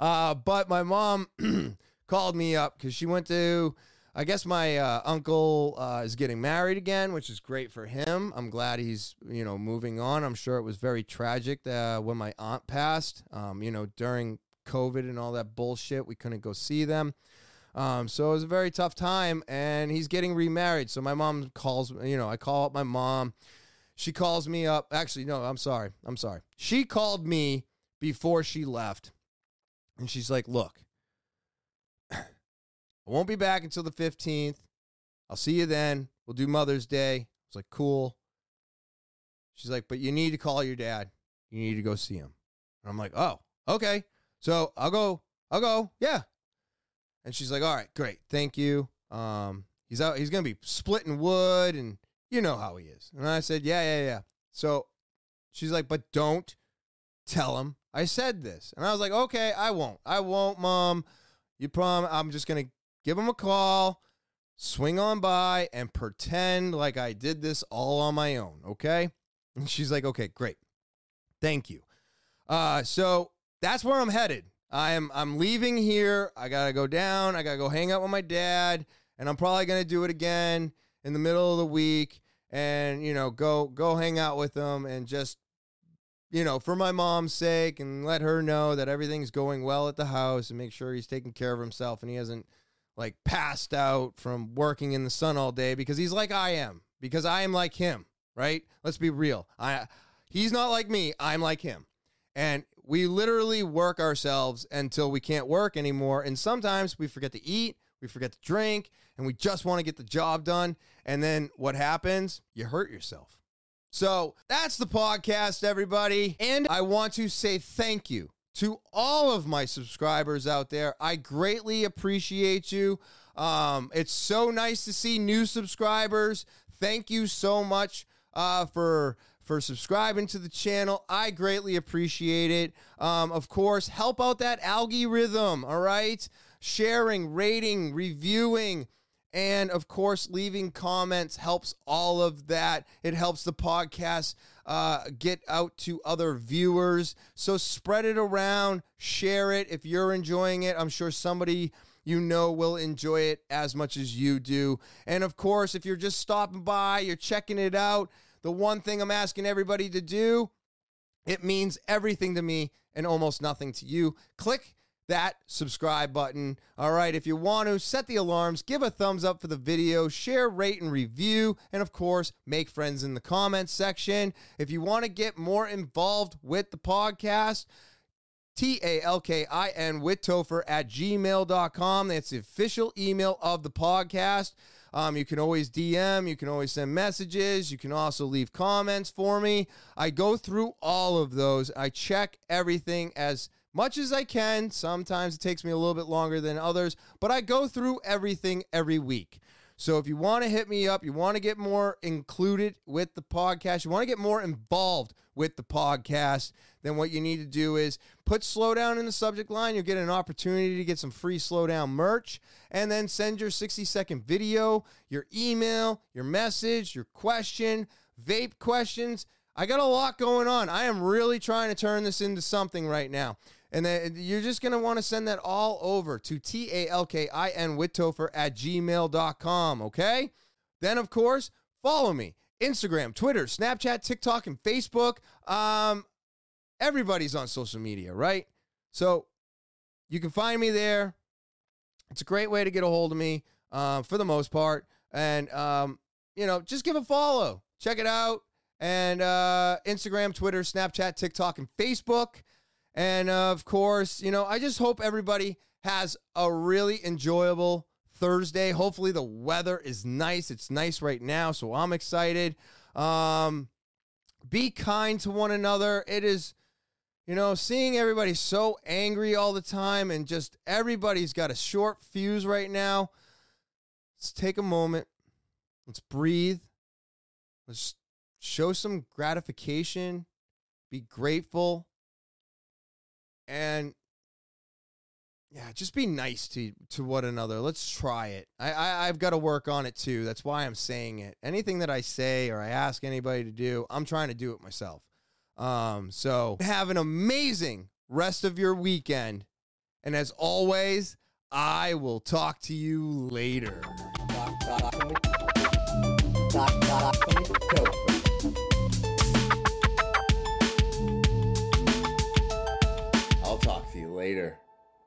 Uh, but my mom called me up because she went to I guess my uh, uncle uh, is getting married again, which is great for him. I'm glad he's you know moving on. I'm sure it was very tragic uh, when my aunt passed. Um, you know during COVID and all that bullshit, we couldn't go see them. Um, so it was a very tough time, and he's getting remarried. So my mom calls, you know, I call up my mom. She calls me up. Actually, no, I'm sorry. I'm sorry. She called me before she left, and she's like, "Look, I won't be back until the 15th. I'll see you then. We'll do Mother's Day. I was like, cool. She's like, but you need to call your dad. You need to go see him. And I'm like, oh, okay. So I'll go. I'll go. Yeah. And she's like, all right, great. Thank you. Um, he's out. He's gonna be splitting wood, and you know how he is. And I said, yeah, yeah, yeah. So she's like, but don't tell him I said this. And I was like, okay, I won't. I won't, mom. You prom. I'm just gonna give them a call, swing on by, and pretend like I did this all on my own. Okay. And she's like, okay, great. Thank you. Uh, so that's where I'm headed. I'm I'm leaving here. I gotta go down. I gotta go hang out with my dad, and I'm probably gonna do it again in the middle of the week, and you know, go go hang out with him and just you know, for my mom's sake, and let her know that everything's going well at the house, and make sure he's taking care of himself and he hasn't like passed out from working in the sun all day because he's like I am because I am like him, right? Let's be real. I he's not like me, I'm like him. And we literally work ourselves until we can't work anymore and sometimes we forget to eat, we forget to drink, and we just want to get the job done and then what happens? You hurt yourself. So, that's the podcast everybody, and I want to say thank you to all of my subscribers out there. I greatly appreciate you. Um, it's so nice to see new subscribers. Thank you so much uh, for for subscribing to the channel. I greatly appreciate it. Um, of course, help out that algorithm. All right, sharing, rating, reviewing. And of course, leaving comments helps all of that. It helps the podcast uh, get out to other viewers. So spread it around, share it. If you're enjoying it, I'm sure somebody you know will enjoy it as much as you do. And of course, if you're just stopping by, you're checking it out, the one thing I'm asking everybody to do, it means everything to me and almost nothing to you. Click that subscribe button. All right, if you want to, set the alarms, give a thumbs up for the video, share, rate, and review, and of course, make friends in the comments section. If you want to get more involved with the podcast, T A L K I N with Topher at gmail.com. That's the official email of the podcast. Um, you can always DM, you can always send messages, you can also leave comments for me. I go through all of those. I check everything as much as I can. Sometimes it takes me a little bit longer than others, but I go through everything every week. So if you want to hit me up, you want to get more included with the podcast, you want to get more involved with the podcast, then what you need to do is put slowdown in the subject line. You'll get an opportunity to get some free slowdown merch and then send your 60 second video, your email, your message, your question, vape questions. I got a lot going on. I am really trying to turn this into something right now. And then you're just going to want to send that all over to T A L K I N with Topher at gmail.com. Okay. Then, of course, follow me Instagram, Twitter, Snapchat, TikTok, and Facebook. Um, everybody's on social media, right? So you can find me there. It's a great way to get a hold of me uh, for the most part. And, um, you know, just give a follow. Check it out. and uh, Instagram, Twitter, Snapchat, TikTok, and Facebook. And uh, of course, you know, I just hope everybody has a really enjoyable Thursday. Hopefully, the weather is nice. It's nice right now, so I'm excited. Um, be kind to one another. It is, you know, seeing everybody so angry all the time and just everybody's got a short fuse right now. Let's take a moment. Let's breathe. Let's show some gratification. Be grateful. And yeah, just be nice to to one another. Let's try it. I, I I've got to work on it too. That's why I'm saying it. Anything that I say or I ask anybody to do, I'm trying to do it myself. Um, so have an amazing rest of your weekend. And as always, I will talk to you later. later.